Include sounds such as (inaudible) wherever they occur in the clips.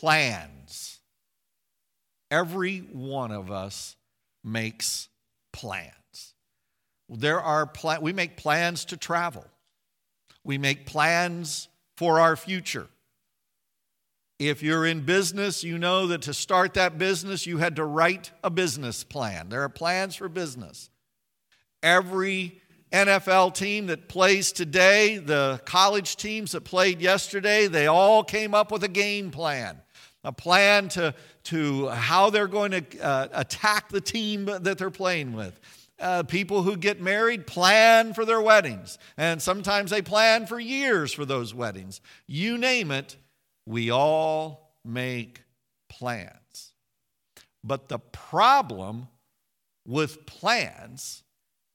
plans. Every one of us makes plans. There are pla- we make plans to travel. We make plans for our future. If you're in business, you know that to start that business, you had to write a business plan. There are plans for business. Every NFL team that plays today, the college teams that played yesterday, they all came up with a game plan, a plan to, to how they're going to uh, attack the team that they're playing with. Uh, people who get married plan for their weddings, and sometimes they plan for years for those weddings. You name it, we all make plans. But the problem with plans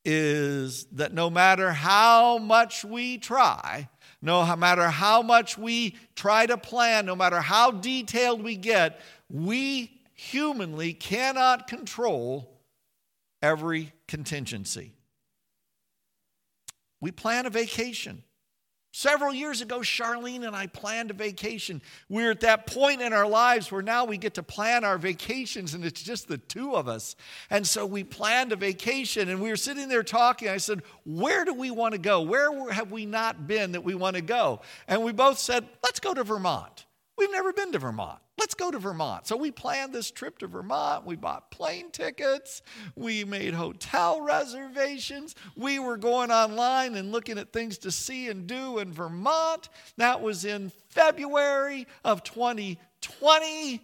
is that no matter how much we try, no matter how much we try to plan, no matter how detailed we get, we humanly cannot control every contingency. We plan a vacation. Several years ago, Charlene and I planned a vacation. We're at that point in our lives where now we get to plan our vacations and it's just the two of us. And so we planned a vacation and we were sitting there talking. I said, Where do we want to go? Where have we not been that we want to go? And we both said, Let's go to Vermont. We've never been to Vermont. Let's go to Vermont. So we planned this trip to Vermont. We bought plane tickets. We made hotel reservations. We were going online and looking at things to see and do in Vermont. That was in February of 2020.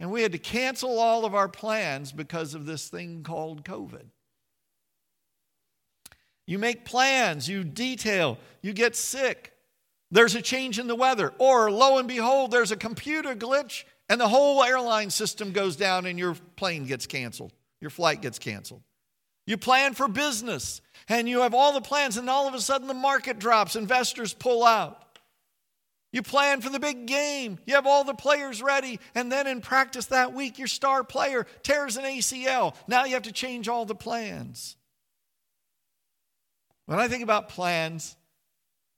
And we had to cancel all of our plans because of this thing called COVID. You make plans, you detail, you get sick, there's a change in the weather, or lo and behold, there's a computer glitch and the whole airline system goes down and your plane gets canceled, your flight gets canceled. You plan for business and you have all the plans, and all of a sudden the market drops, investors pull out. You plan for the big game. You have all the players ready. And then in practice that week, your star player tears an ACL. Now you have to change all the plans. When I think about plans,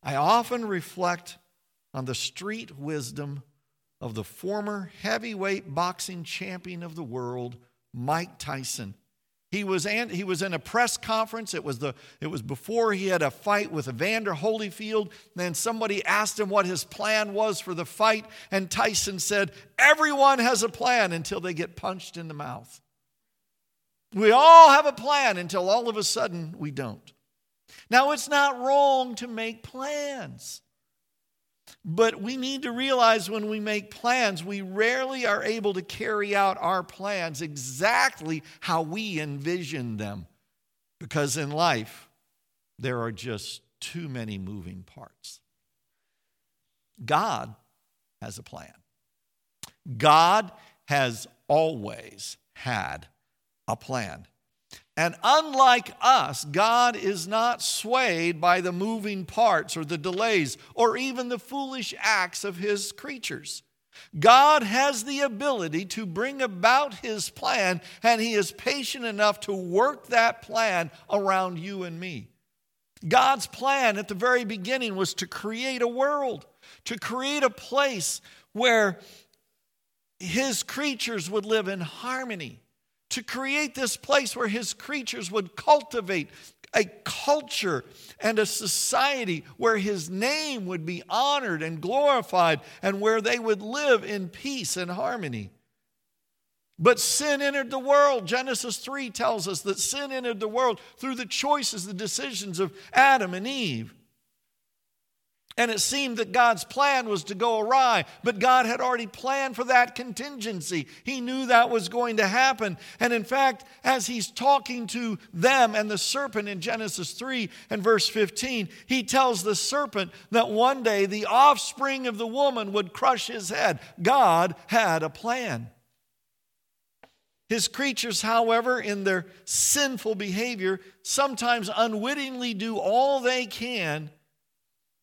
I often reflect on the street wisdom of the former heavyweight boxing champion of the world, Mike Tyson. He was, he was in a press conference. It was, the, it was before he had a fight with Evander Holyfield. Then somebody asked him what his plan was for the fight, and Tyson said, Everyone has a plan until they get punched in the mouth. We all have a plan until all of a sudden we don't. Now, it's not wrong to make plans. But we need to realize when we make plans, we rarely are able to carry out our plans exactly how we envision them. Because in life, there are just too many moving parts. God has a plan. God has always had a plan. And unlike us, God is not swayed by the moving parts or the delays or even the foolish acts of his creatures. God has the ability to bring about his plan, and he is patient enough to work that plan around you and me. God's plan at the very beginning was to create a world, to create a place where his creatures would live in harmony to create this place where his creatures would cultivate a culture and a society where his name would be honored and glorified and where they would live in peace and harmony. But sin entered the world. Genesis 3 tells us that sin entered the world through the choices, the decisions of Adam and Eve. And it seemed that God's plan was to go awry, but God had already planned for that contingency. He knew that was going to happen. And in fact, as he's talking to them and the serpent in Genesis 3 and verse 15, he tells the serpent that one day the offspring of the woman would crush his head. God had a plan. His creatures, however, in their sinful behavior, sometimes unwittingly do all they can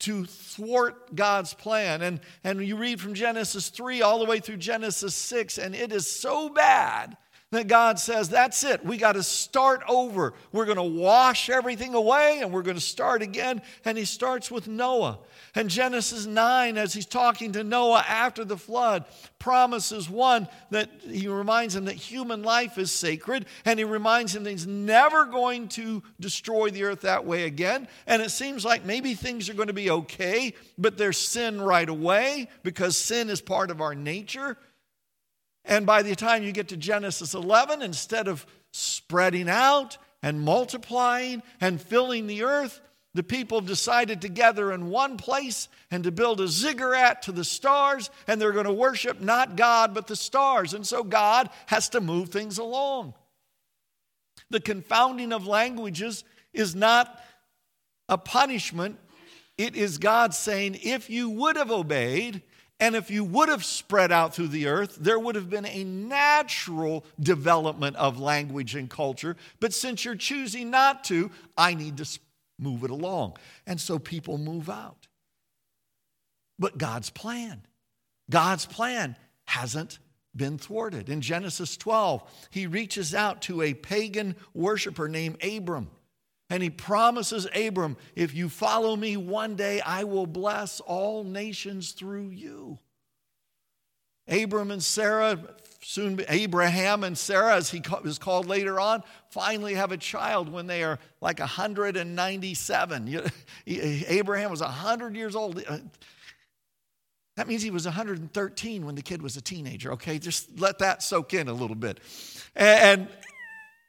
to thwart God's plan. And, and you read from Genesis 3 all the way through Genesis 6, and it is so bad that God says, that's it. We got to start over. We're going to wash everything away and we're going to start again. And he starts with Noah. And Genesis 9, as he's talking to Noah after the flood, promises one that he reminds him that human life is sacred. And he reminds him that he's never going to destroy the earth that way again. And it seems like maybe things are going to be okay, but there's sin right away because sin is part of our nature. And by the time you get to Genesis 11, instead of spreading out and multiplying and filling the earth, the people decided to gather in one place and to build a ziggurat to the stars, and they're going to worship not God, but the stars. And so God has to move things along. The confounding of languages is not a punishment, it is God saying, if you would have obeyed, and if you would have spread out through the earth, there would have been a natural development of language and culture. But since you're choosing not to, I need to move it along. And so people move out. But God's plan, God's plan hasn't been thwarted. In Genesis 12, he reaches out to a pagan worshiper named Abram. And he promises Abram, if you follow me one day, I will bless all nations through you. Abram and Sarah, soon Abraham and Sarah, as he is called later on, finally have a child when they are like 197. Abraham was 100 years old. Uh, that means he was 113 when the kid was a teenager, okay? Just let that soak in a little bit. And,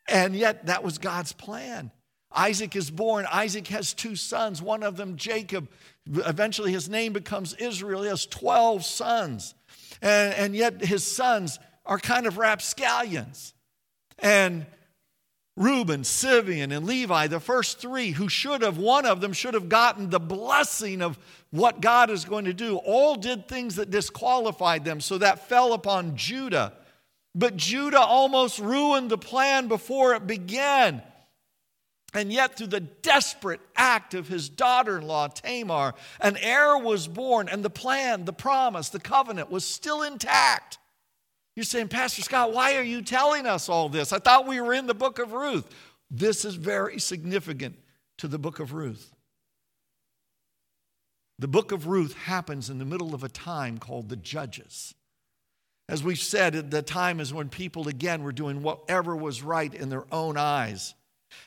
and yet, that was God's plan. Isaac is born. Isaac has two sons, one of them Jacob. Eventually, his name becomes Israel. He has 12 sons. And, and yet, his sons are kind of rapscallions. And Reuben, Simeon, and Levi, the first three, who should have, one of them should have gotten the blessing of what God is going to do, all did things that disqualified them. So that fell upon Judah. But Judah almost ruined the plan before it began. And yet, through the desperate act of his daughter in law, Tamar, an heir was born, and the plan, the promise, the covenant was still intact. You're saying, Pastor Scott, why are you telling us all this? I thought we were in the book of Ruth. This is very significant to the book of Ruth. The book of Ruth happens in the middle of a time called the Judges. As we've said, the time is when people again were doing whatever was right in their own eyes.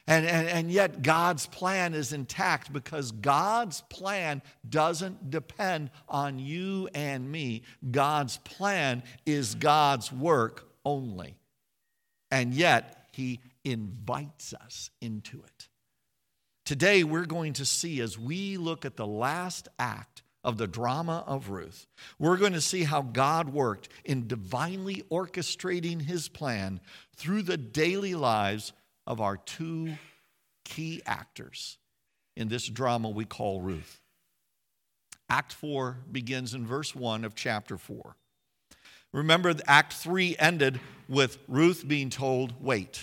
And, and, and yet, God's plan is intact because God's plan doesn't depend on you and me. God's plan is God's work only. And yet, He invites us into it. Today, we're going to see as we look at the last act of the drama of Ruth, we're going to see how God worked in divinely orchestrating His plan through the daily lives of our two key actors in this drama we call Ruth. Act 4 begins in verse 1 of chapter 4. Remember, Act 3 ended with Ruth being told, Wait.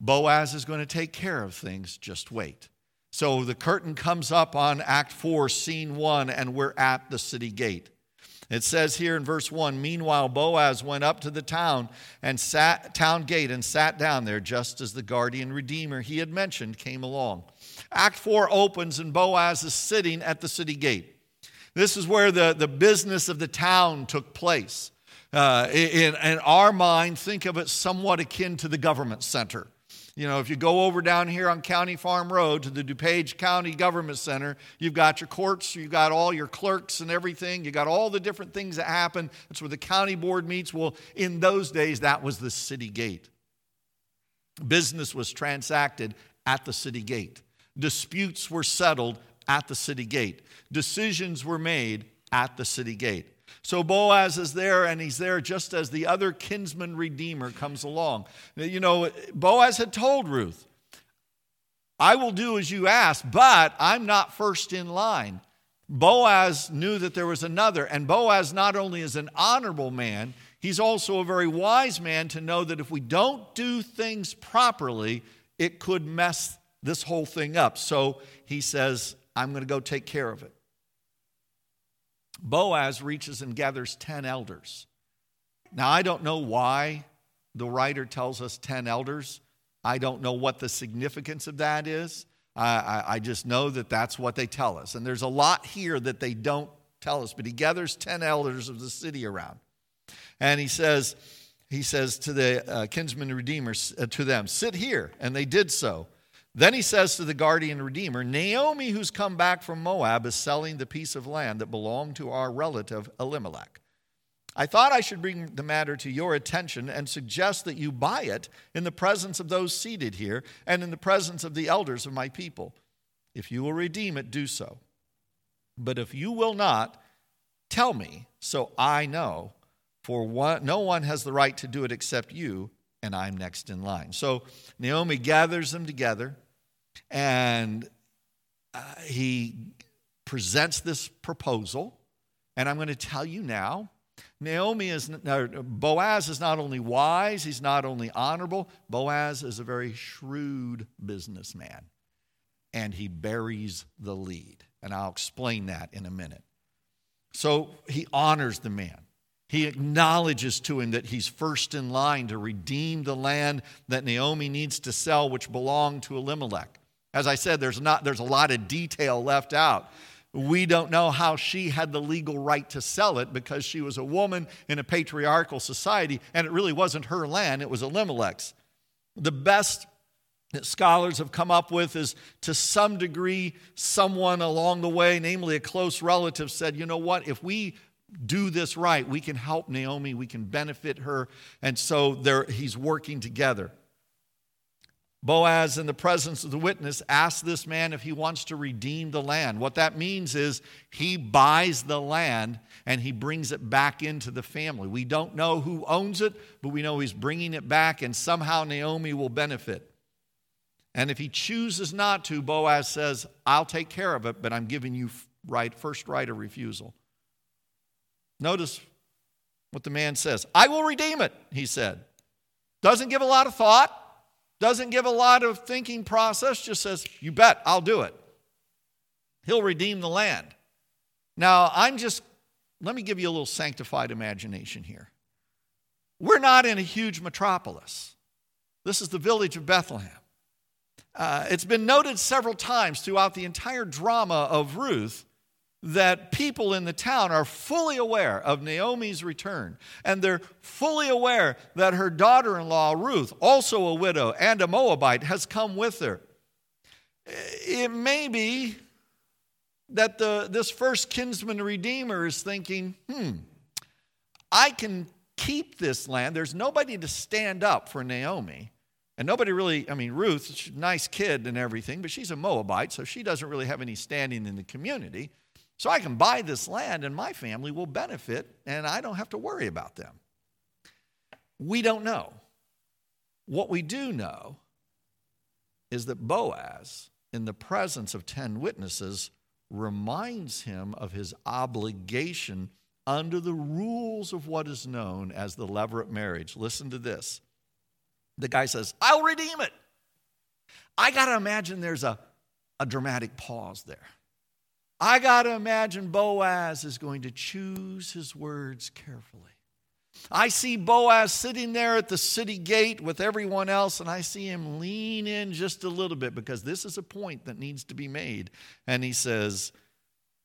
Boaz is going to take care of things, just wait. So the curtain comes up on Act 4, Scene 1, and we're at the city gate. It says here in verse 1 Meanwhile, Boaz went up to the town and sat town gate and sat down there just as the guardian redeemer he had mentioned came along. Act 4 opens and Boaz is sitting at the city gate. This is where the, the business of the town took place. Uh, in, in our mind, think of it somewhat akin to the government center. You know, if you go over down here on County Farm Road to the DuPage County Government Center, you've got your courts, you've got all your clerks and everything, you've got all the different things that happen. That's where the county board meets. Well, in those days, that was the city gate. Business was transacted at the city gate, disputes were settled at the city gate, decisions were made at the city gate. So Boaz is there, and he's there just as the other kinsman redeemer comes along. You know, Boaz had told Ruth, I will do as you ask, but I'm not first in line. Boaz knew that there was another, and Boaz not only is an honorable man, he's also a very wise man to know that if we don't do things properly, it could mess this whole thing up. So he says, I'm going to go take care of it. Boaz reaches and gathers 10 elders. Now, I don't know why the writer tells us 10 elders. I don't know what the significance of that is. I, I, I just know that that's what they tell us. And there's a lot here that they don't tell us, but he gathers 10 elders of the city around. And he says, he says to the uh, kinsman redeemer, uh, to them, sit here. And they did so. Then he says to the guardian redeemer, Naomi, who's come back from Moab, is selling the piece of land that belonged to our relative Elimelech. I thought I should bring the matter to your attention and suggest that you buy it in the presence of those seated here and in the presence of the elders of my people. If you will redeem it, do so. But if you will not, tell me so I know, for one, no one has the right to do it except you, and I'm next in line. So Naomi gathers them together and uh, he presents this proposal. And I'm going to tell you now Naomi is, Boaz is not only wise, he's not only honorable, Boaz is a very shrewd businessman. And he buries the lead. And I'll explain that in a minute. So he honors the man. He acknowledges to him that he's first in line to redeem the land that Naomi needs to sell, which belonged to Elimelech. As I said, there's, not, there's a lot of detail left out. We don't know how she had the legal right to sell it because she was a woman in a patriarchal society and it really wasn't her land, it was Elimelech's. The best that scholars have come up with is to some degree, someone along the way, namely a close relative, said, you know what, if we do this right, we can help Naomi, we can benefit her. And so there, he's working together. Boaz, in the presence of the witness, asks this man if he wants to redeem the land. What that means is he buys the land and he brings it back into the family. We don't know who owns it, but we know he's bringing it back, and somehow Naomi will benefit. And if he chooses not to, Boaz says, I'll take care of it, but I'm giving you right, first right of refusal. Notice what the man says I will redeem it, he said. Doesn't give a lot of thought doesn't give a lot of thinking process, just says, You bet, I'll do it. He'll redeem the land. Now, I'm just, let me give you a little sanctified imagination here. We're not in a huge metropolis, this is the village of Bethlehem. Uh, it's been noted several times throughout the entire drama of Ruth that people in the town are fully aware of Naomi's return. And they're fully aware that her daughter in law, Ruth, also a widow and a Moabite, has come with her. It may be that the, this first kinsman redeemer is thinking, hmm, I can keep this land. There's nobody to stand up for Naomi. And nobody really, I mean, Ruth, nice kid and everything, but she's a Moabite, so she doesn't really have any standing in the community. So I can buy this land and my family will benefit and I don't have to worry about them. We don't know. What we do know is that Boaz, in the presence of 10 witnesses, reminds him of his obligation under the rules of what is known as the levirate marriage. Listen to this. The guy says, I'll redeem it. I got to imagine there's a, a dramatic pause there. I got to imagine Boaz is going to choose his words carefully. I see Boaz sitting there at the city gate with everyone else, and I see him lean in just a little bit because this is a point that needs to be made. And he says,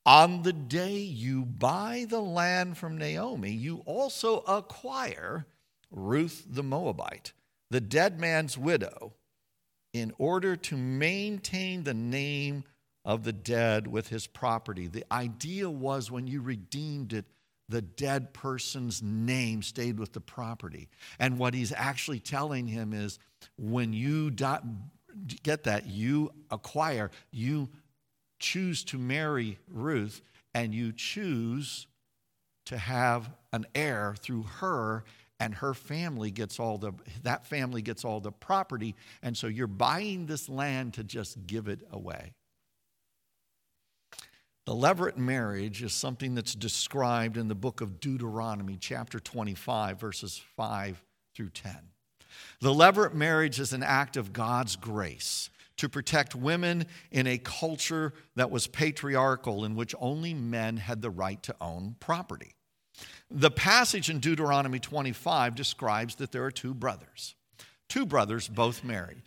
On the day you buy the land from Naomi, you also acquire Ruth the Moabite, the dead man's widow, in order to maintain the name of the dead with his property. The idea was when you redeemed it, the dead person's name stayed with the property. And what he's actually telling him is when you get that, you acquire, you choose to marry Ruth, and you choose to have an heir through her and her family gets all the that family gets all the property and so you're buying this land to just give it away the levirate marriage is something that's described in the book of Deuteronomy, chapter 25, verses 5 through 10. The levirate marriage is an act of God's grace to protect women in a culture that was patriarchal, in which only men had the right to own property. The passage in Deuteronomy 25 describes that there are two brothers, two brothers both married.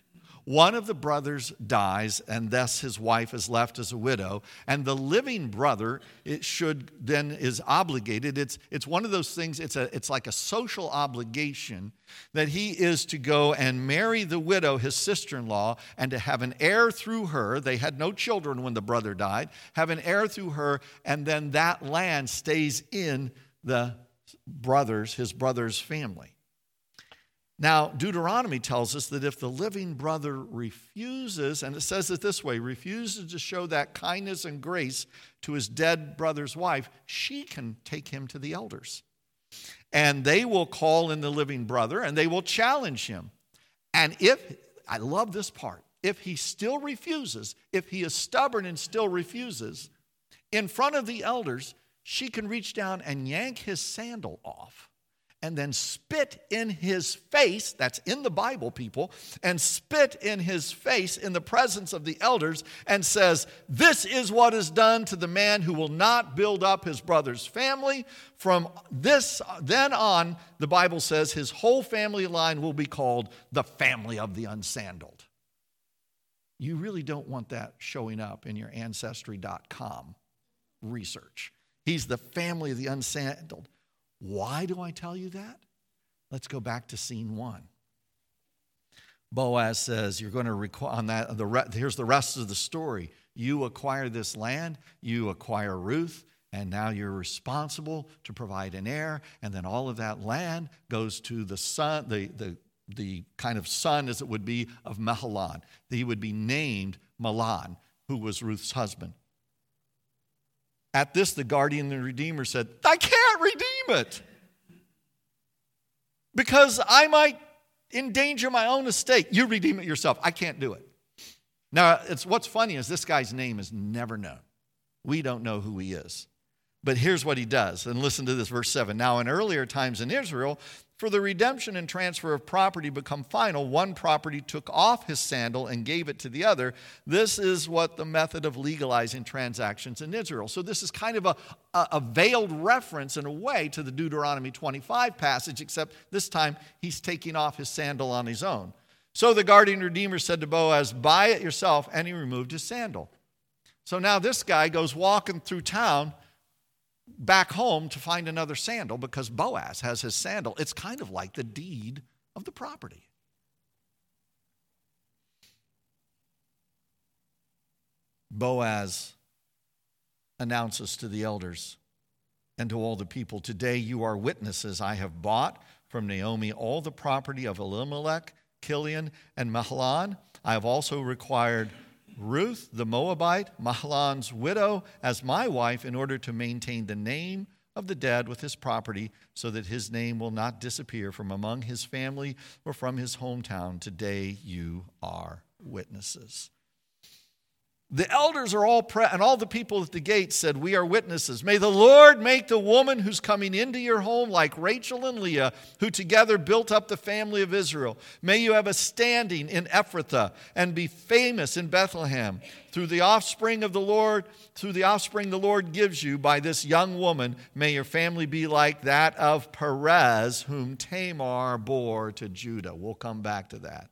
One of the brothers dies, and thus his wife is left as a widow. And the living brother it should then is obligated. It's, it's one of those things, it's, a, it's like a social obligation that he is to go and marry the widow, his sister in law, and to have an heir through her. They had no children when the brother died, have an heir through her, and then that land stays in the brothers, his brother's family. Now, Deuteronomy tells us that if the living brother refuses, and it says it this way refuses to show that kindness and grace to his dead brother's wife, she can take him to the elders. And they will call in the living brother and they will challenge him. And if, I love this part, if he still refuses, if he is stubborn and still refuses, in front of the elders, she can reach down and yank his sandal off and then spit in his face, that's in the Bible, people, and spit in his face in the presence of the elders and says, This is what is done to the man who will not build up his brother's family. From this, then on, the Bible says his whole family line will be called the family of the unsandaled. You really don't want that showing up in your ancestry.com research. He's the family of the unsandaled. Why do I tell you that? Let's go back to scene one. Boaz says, You're going to require, on that, the, here's the rest of the story. You acquire this land, you acquire Ruth, and now you're responsible to provide an heir, and then all of that land goes to the son, the, the, the kind of son, as it would be, of Mahlon. He would be named Mahlon, who was Ruth's husband. At this, the guardian and redeemer said, I can't redeem it because I might endanger my own estate. You redeem it yourself. I can't do it. Now, it's, what's funny is this guy's name is never known. We don't know who he is. But here's what he does. And listen to this, verse 7. Now, in earlier times in Israel, for the redemption and transfer of property become final, one property took off his sandal and gave it to the other. This is what the method of legalizing transactions in Israel. So, this is kind of a, a, veiled reference in a way to the Deuteronomy 25 passage, except this time he's taking off his sandal on his own. So the guardian redeemer said to Boaz, Buy it yourself, and he removed his sandal. So now this guy goes walking through town back home to find another sandal because Boaz has his sandal. It's kind of like the deed of the property. Boaz announces to the elders and to all the people Today you are witnesses. I have bought from Naomi all the property of Elimelech, Kilion, and Mahlon. I have also required Ruth the Moabite, Mahlon's widow, as my wife in order to maintain the name of the dead with his property so that his name will not disappear from among his family or from his hometown. Today you are witnesses. The elders are all pre- and all the people at the gate said, We are witnesses. May the Lord make the woman who's coming into your home like Rachel and Leah, who together built up the family of Israel. May you have a standing in Ephrathah and be famous in Bethlehem. Through the offspring of the Lord, through the offspring the Lord gives you by this young woman, may your family be like that of Perez, whom Tamar bore to Judah. We'll come back to that.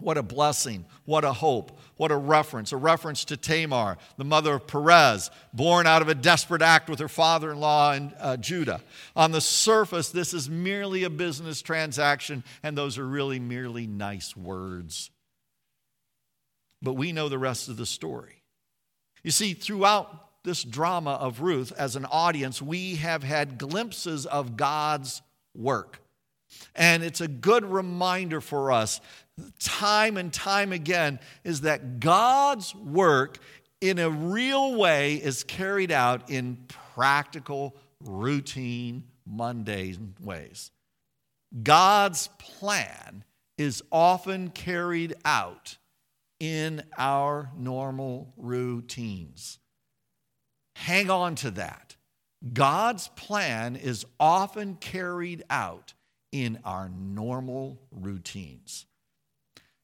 What a blessing. What a hope. What a reference. A reference to Tamar, the mother of Perez, born out of a desperate act with her father in law in uh, Judah. On the surface, this is merely a business transaction, and those are really merely nice words. But we know the rest of the story. You see, throughout this drama of Ruth, as an audience, we have had glimpses of God's work. And it's a good reminder for us time and time again is that God's work in a real way is carried out in practical, routine, mundane ways. God's plan is often carried out in our normal routines. Hang on to that. God's plan is often carried out in our normal routines.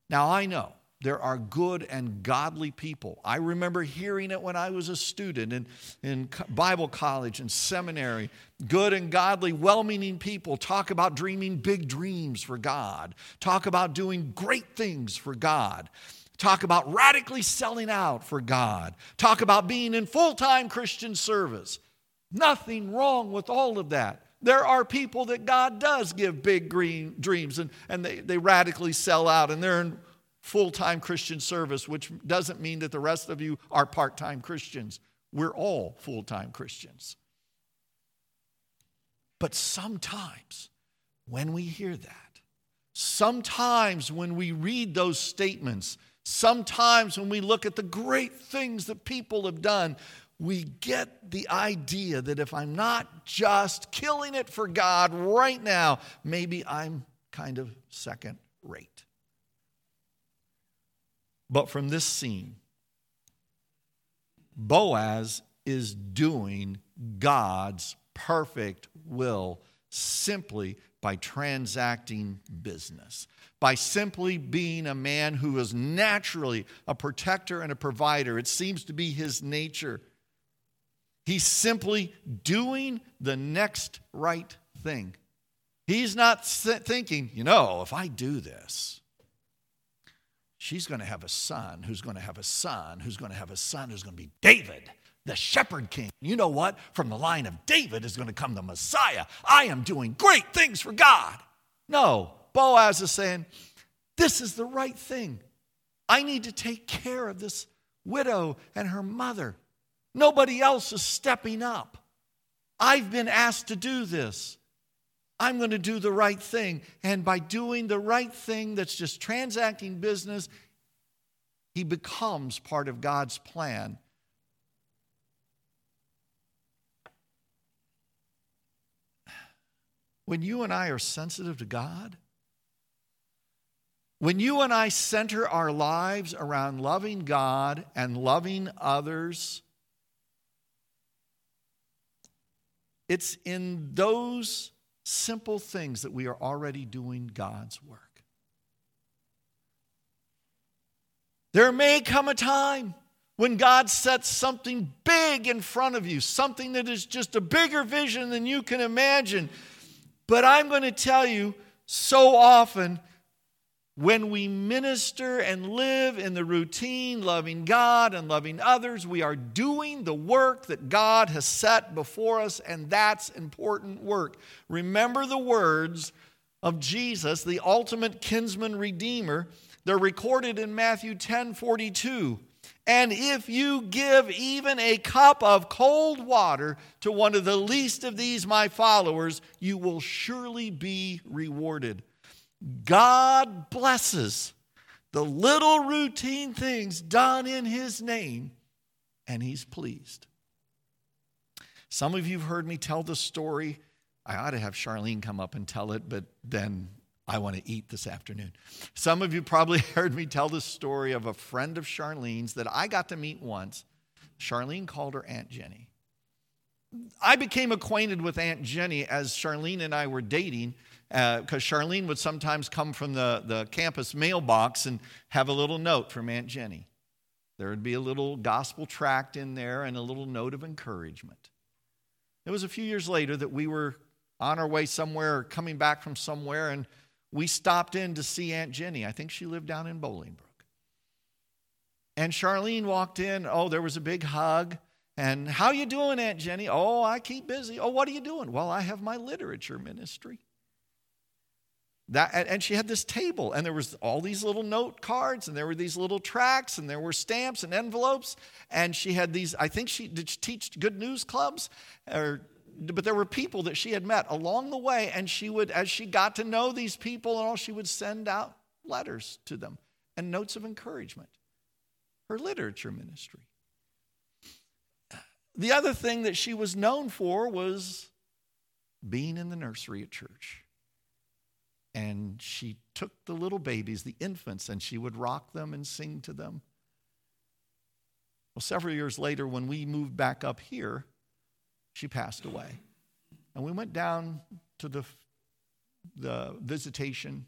Now, I know there are good and godly people. I remember hearing it when I was a student in, in Bible college and seminary. Good and godly, well meaning people talk about dreaming big dreams for God, talk about doing great things for God, talk about radically selling out for God, talk about being in full time Christian service. Nothing wrong with all of that. There are people that God does give big green dreams and, and they, they radically sell out and they're in full time Christian service, which doesn't mean that the rest of you are part time Christians. We're all full time Christians. But sometimes when we hear that, sometimes when we read those statements, sometimes when we look at the great things that people have done, we get the idea that if I'm not just killing it for God right now, maybe I'm kind of second rate. But from this scene, Boaz is doing God's perfect will simply by transacting business, by simply being a man who is naturally a protector and a provider. It seems to be his nature. He's simply doing the next right thing. He's not thinking, you know, if I do this, she's going to have a son who's going to have a son who's going to have a son who's going to be David, the shepherd king. You know what? From the line of David is going to come the Messiah. I am doing great things for God. No, Boaz is saying, This is the right thing. I need to take care of this widow and her mother. Nobody else is stepping up. I've been asked to do this. I'm going to do the right thing. And by doing the right thing that's just transacting business, he becomes part of God's plan. When you and I are sensitive to God, when you and I center our lives around loving God and loving others, it's in those simple things that we are already doing God's work. There may come a time when God sets something big in front of you, something that is just a bigger vision than you can imagine. But I'm going to tell you, so often when we minister and live in the routine, loving God and loving others, we are doing the work that God has set before us, and that's important work. Remember the words of Jesus, the ultimate kinsman redeemer. They're recorded in Matthew 10 42. And if you give even a cup of cold water to one of the least of these, my followers, you will surely be rewarded. God blesses the little routine things done in His name, and He's pleased. Some of you have heard me tell the story. I ought to have Charlene come up and tell it, but then I want to eat this afternoon. Some of you probably (laughs) heard me tell the story of a friend of Charlene's that I got to meet once. Charlene called her Aunt Jenny. I became acquainted with Aunt Jenny as Charlene and I were dating because uh, Charlene would sometimes come from the, the campus mailbox and have a little note from Aunt Jenny. There would be a little gospel tract in there and a little note of encouragement. It was a few years later that we were on our way somewhere, or coming back from somewhere, and we stopped in to see Aunt Jenny. I think she lived down in Bolingbrook. And Charlene walked in. Oh, there was a big hug. And how you doing, Aunt Jenny? Oh, I keep busy. Oh, what are you doing? Well, I have my literature ministry. That, and she had this table, and there was all these little note cards, and there were these little tracts, and there were stamps and envelopes, and she had these. I think she did she teach good news clubs, or but there were people that she had met along the way, and she would, as she got to know these people and all, she would send out letters to them and notes of encouragement. Her literature ministry. The other thing that she was known for was being in the nursery at church and she took the little babies, the infants, and she would rock them and sing to them. Well, several years later, when we moved back up here, she passed away. And we went down to the, the visitation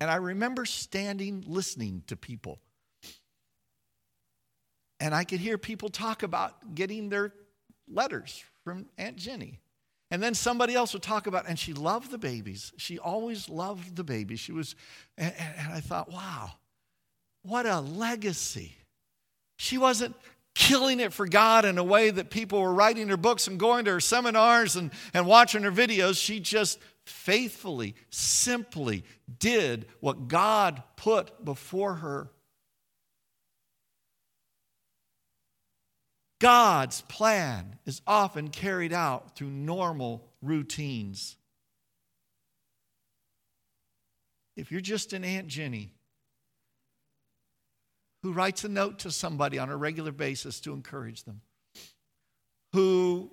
And I remember standing listening to people. And I could hear people talk about getting their letters from Aunt Jenny. And then somebody else would talk about, and she loved the babies. She always loved the babies. She was, and, and I thought, wow, what a legacy. She wasn't killing it for God in a way that people were writing her books and going to her seminars and, and watching her videos. She just faithfully, simply did what God put before her. God's plan is often carried out through normal routines. If you're just an Aunt Jenny who writes a note to somebody on a regular basis to encourage them, who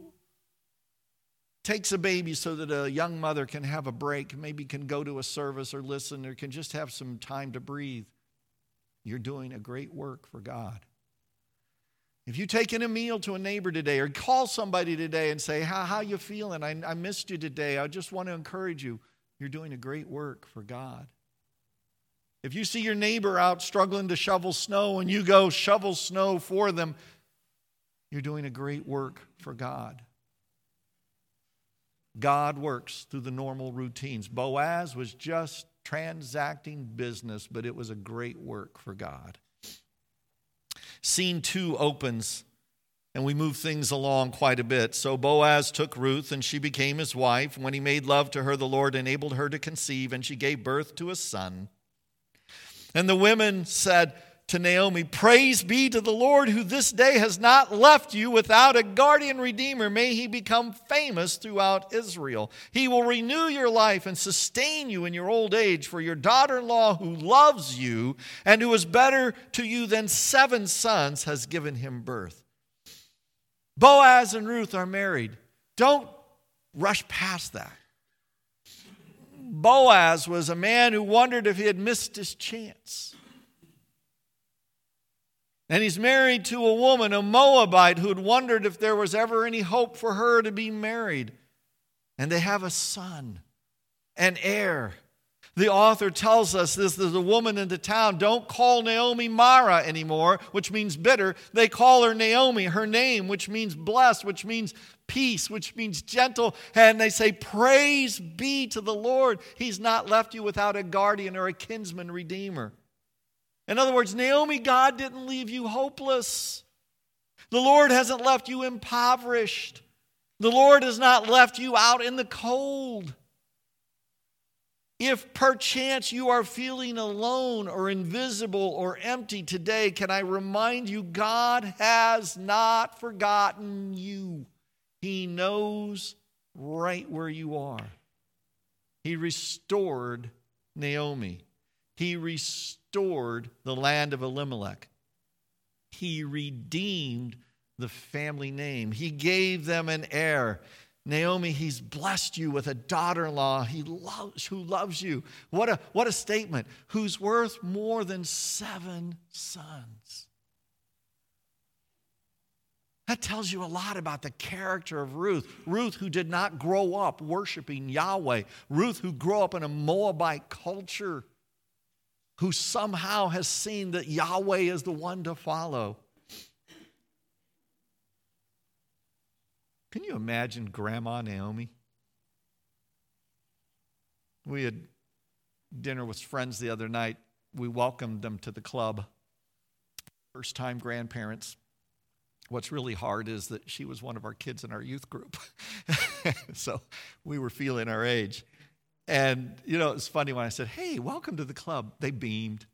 takes a baby so that a young mother can have a break, maybe can go to a service or listen or can just have some time to breathe, you're doing a great work for God. If you taken a meal to a neighbor today or call somebody today and say, how, how you feeling? I, I missed you today. I just want to encourage you. You're doing a great work for God. If you see your neighbor out struggling to shovel snow and you go shovel snow for them, you're doing a great work for God. God works through the normal routines. Boaz was just transacting business, but it was a great work for God. Scene two opens and we move things along quite a bit. So Boaz took Ruth, and she became his wife. When he made love to her, the Lord enabled her to conceive, and she gave birth to a son. And the women said, to Naomi, Praise be to the Lord who this day has not left you without a guardian redeemer. May he become famous throughout Israel. He will renew your life and sustain you in your old age. For your daughter in law, who loves you and who is better to you than seven sons, has given him birth. Boaz and Ruth are married. Don't rush past that. Boaz was a man who wondered if he had missed his chance. And he's married to a woman, a Moabite, who'd wondered if there was ever any hope for her to be married. And they have a son, an heir. The author tells us this there's a woman in the town. Don't call Naomi Mara anymore, which means bitter. They call her Naomi, her name, which means blessed, which means peace, which means gentle. And they say, Praise be to the Lord. He's not left you without a guardian or a kinsman redeemer. In other words, Naomi, God didn't leave you hopeless. The Lord hasn't left you impoverished. The Lord has not left you out in the cold. If perchance you are feeling alone or invisible or empty today, can I remind you, God has not forgotten you. He knows right where you are. He restored Naomi. He restored restored the land of Elimelech. He redeemed the family name. He gave them an heir. Naomi, he's blessed you with a daughter in law he loves, who loves you. What a, what a statement. Who's worth more than seven sons. That tells you a lot about the character of Ruth. Ruth, who did not grow up worshiping Yahweh. Ruth, who grew up in a Moabite culture who somehow has seen that Yahweh is the one to follow. Can you imagine Grandma Naomi? We had dinner with friends the other night. We welcomed them to the club. First time grandparents. What's really hard is that she was one of our kids in our youth group. (laughs) so we were feeling our age. And, you know, it's funny when I said, hey, welcome to the club, they beamed.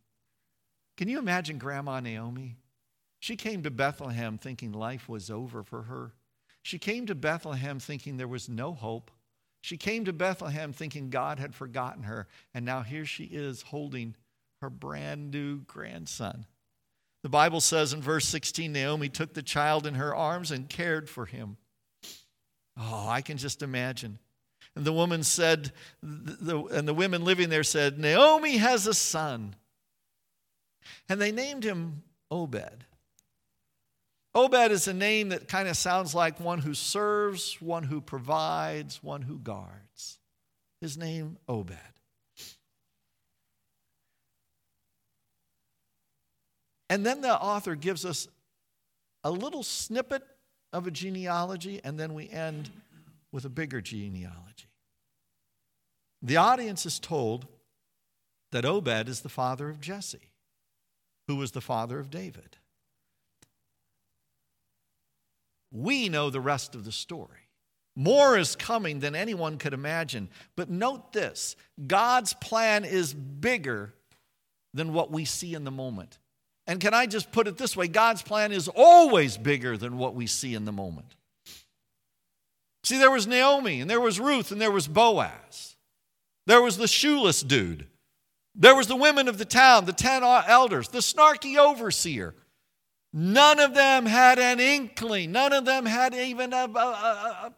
Can you imagine Grandma Naomi? She came to Bethlehem thinking life was over for her. She came to Bethlehem thinking there was no hope. She came to Bethlehem thinking God had forgotten her. And now here she is holding her brand new grandson. The Bible says in verse 16 Naomi took the child in her arms and cared for him. Oh, I can just imagine. And the woman said, and the women living there said, Naomi has a son. And they named him Obed. Obed is a name that kind of sounds like one who serves, one who provides, one who guards. His name, Obed. And then the author gives us a little snippet of a genealogy, and then we end with a bigger genealogy. The audience is told that Obed is the father of Jesse, who was the father of David. We know the rest of the story. More is coming than anyone could imagine. But note this God's plan is bigger than what we see in the moment. And can I just put it this way God's plan is always bigger than what we see in the moment. See, there was Naomi, and there was Ruth, and there was Boaz. There was the shoeless dude. There was the women of the town, the ten elders, the snarky overseer. None of them had an inkling. None of them had even a, a, a,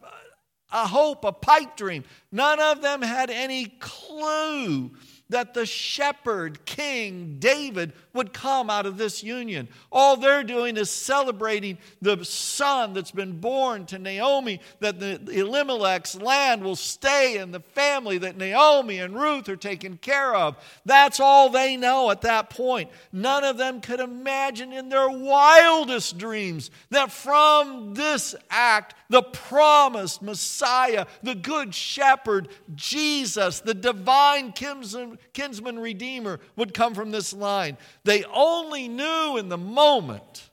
a hope, a pipe dream. None of them had any clue that the shepherd king David would come out of this union. All they're doing is celebrating the son that's been born to Naomi, that the Elimelech's land will stay in the family that Naomi and Ruth are taken care of. That's all they know at that point. None of them could imagine in their wildest dreams that from this act, the promised Messiah, the good shepherd, Jesus, the divine kinsman, kinsman redeemer, would come from this line. They only knew in the moment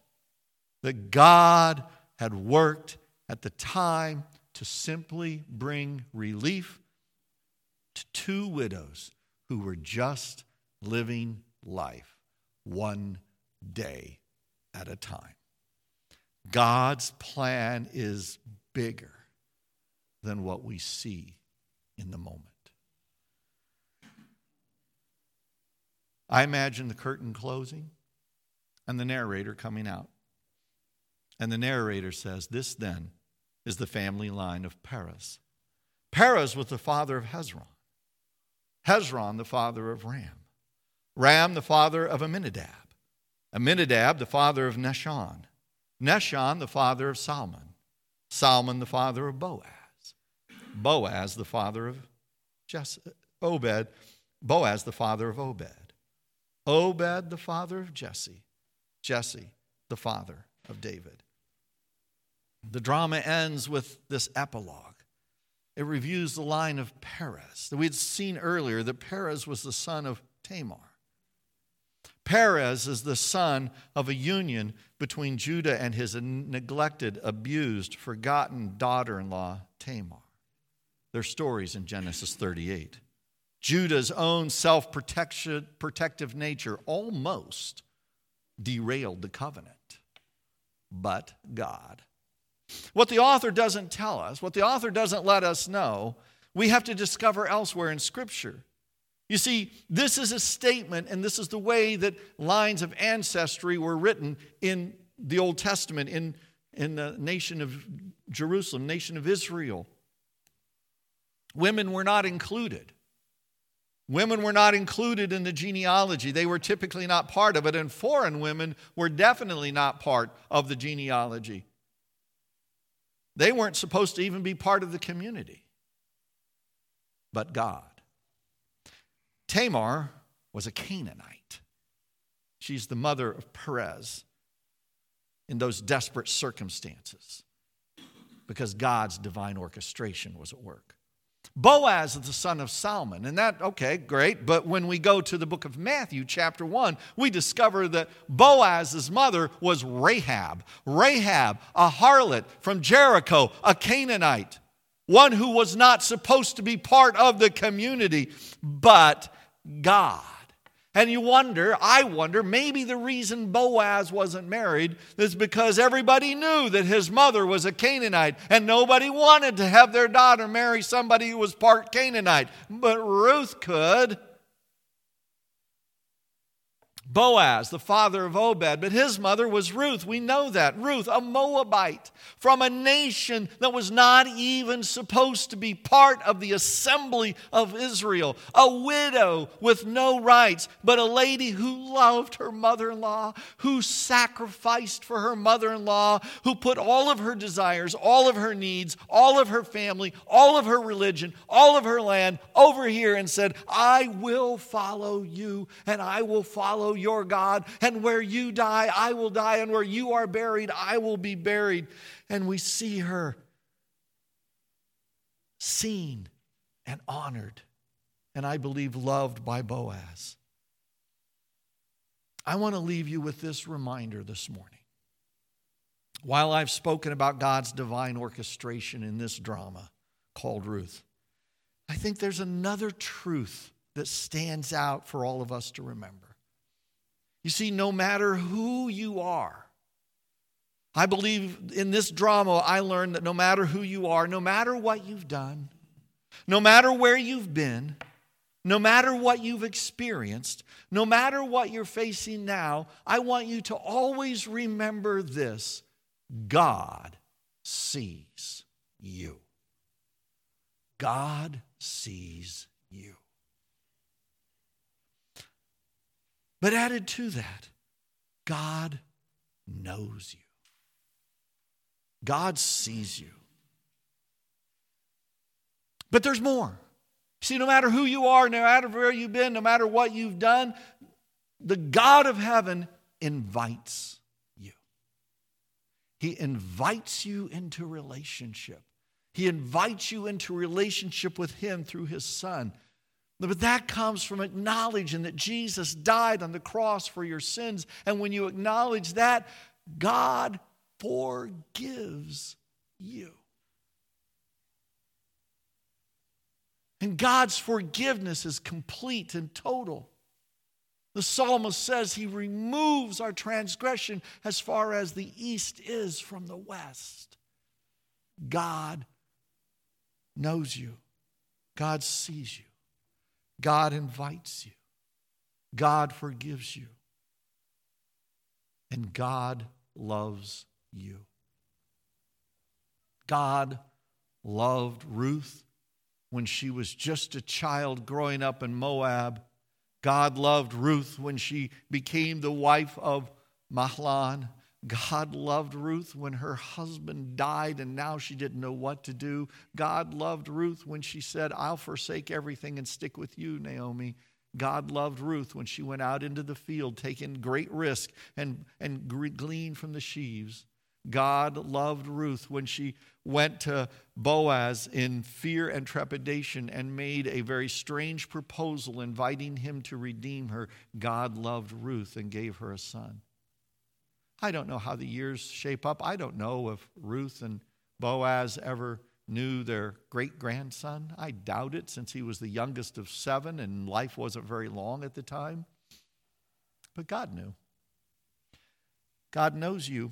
that God had worked at the time to simply bring relief to two widows who were just living life one day at a time. God's plan is bigger than what we see in the moment. I imagine the curtain closing and the narrator coming out. And the narrator says, This then is the family line of Perez. Perez was the father of Hezron. Hezron, the father of Ram. Ram, the father of Amminadab. Amminadab, the father of Nahshon. Nahshon, the father of Salmon. Salmon, the father of Boaz. Boaz, the father of Jesse, Obed. Boaz, the father of Obed. Obed, the father of Jesse. Jesse, the father of David. The drama ends with this epilogue. It reviews the line of Perez. That we had seen earlier that Perez was the son of Tamar. Perez is the son of a union between Judah and his neglected, abused, forgotten daughter in law, Tamar. Their stories in Genesis 38. Judah's own self protective nature almost derailed the covenant, but God. What the author doesn't tell us, what the author doesn't let us know, we have to discover elsewhere in Scripture. You see, this is a statement, and this is the way that lines of ancestry were written in the Old Testament, in, in the nation of Jerusalem, nation of Israel. Women were not included. Women were not included in the genealogy. They were typically not part of it, and foreign women were definitely not part of the genealogy. They weren't supposed to even be part of the community. But God. Tamar was a Canaanite. She's the mother of Perez in those desperate circumstances because God's divine orchestration was at work. Boaz is the son of Salmon. And that, okay, great. But when we go to the book of Matthew, chapter 1, we discover that Boaz's mother was Rahab. Rahab, a harlot from Jericho, a Canaanite, one who was not supposed to be part of the community, but God. And you wonder, I wonder, maybe the reason Boaz wasn't married is because everybody knew that his mother was a Canaanite and nobody wanted to have their daughter marry somebody who was part Canaanite. But Ruth could. Boaz, the father of Obed, but his mother was Ruth. We know that. Ruth, a Moabite from a nation that was not even supposed to be part of the assembly of Israel, a widow with no rights, but a lady who loved her mother in law, who sacrificed for her mother in law, who put all of her desires, all of her needs, all of her family, all of her religion, all of her land over here and said, I will follow you and I will follow your God. And where you die, I will die. And where you are buried, I will be buried. And we see her seen and honored, and I believe loved by Boaz. I want to leave you with this reminder this morning. While I've spoken about God's divine orchestration in this drama called Ruth, I think there's another truth that stands out for all of us to remember. You see, no matter who you are, I believe in this drama, I learned that no matter who you are, no matter what you've done, no matter where you've been, no matter what you've experienced, no matter what you're facing now, I want you to always remember this God sees you. God sees you. But added to that, God knows you. God sees you. But there's more. See, no matter who you are, no matter where you've been, no matter what you've done, the God of heaven invites you. He invites you into relationship. He invites you into relationship with Him through His Son. But that comes from acknowledging that Jesus died on the cross for your sins. And when you acknowledge that, God forgives you. And God's forgiveness is complete and total. The psalmist says he removes our transgression as far as the east is from the west. God knows you, God sees you, God invites you, God forgives you, and God loves you. God loved Ruth when she was just a child growing up in Moab. God loved Ruth when she became the wife of Mahlon. God loved Ruth when her husband died and now she didn't know what to do. God loved Ruth when she said, I'll forsake everything and stick with you, Naomi. God loved Ruth when she went out into the field, taking great risk and, and gleaned from the sheaves. God loved Ruth when she went to Boaz in fear and trepidation and made a very strange proposal, inviting him to redeem her. God loved Ruth and gave her a son. I don't know how the years shape up. I don't know if Ruth and Boaz ever knew their great grandson. I doubt it since he was the youngest of seven and life wasn't very long at the time. But God knew. God knows you.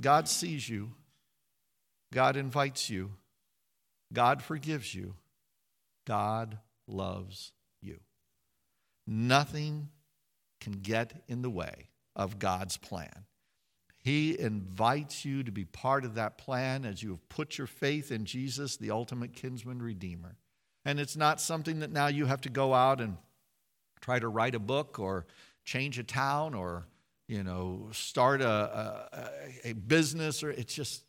God sees you. God invites you. God forgives you. God loves you. Nothing can get in the way of God's plan. He invites you to be part of that plan as you have put your faith in Jesus, the ultimate kinsman redeemer. And it's not something that now you have to go out and try to write a book or change a town or you know, start a, a, a business, or it's just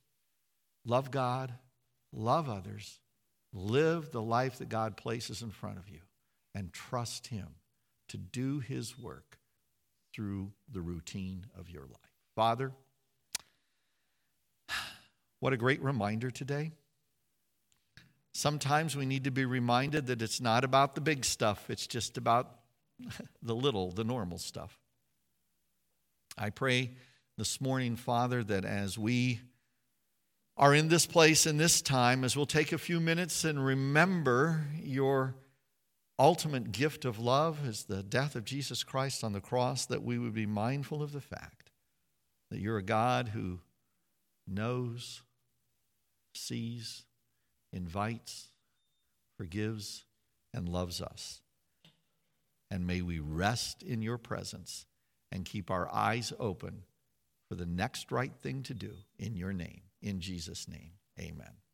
love God, love others, live the life that God places in front of you, and trust Him to do His work through the routine of your life. Father, what a great reminder today. Sometimes we need to be reminded that it's not about the big stuff, it's just about (laughs) the little, the normal stuff. I pray this morning, Father, that as we are in this place in this time, as we'll take a few minutes and remember your ultimate gift of love is the death of Jesus Christ on the cross, that we would be mindful of the fact that you're a God who knows, sees, invites, forgives, and loves us. And may we rest in your presence and keep our eyes open for the next right thing to do in your name. In Jesus' name, amen.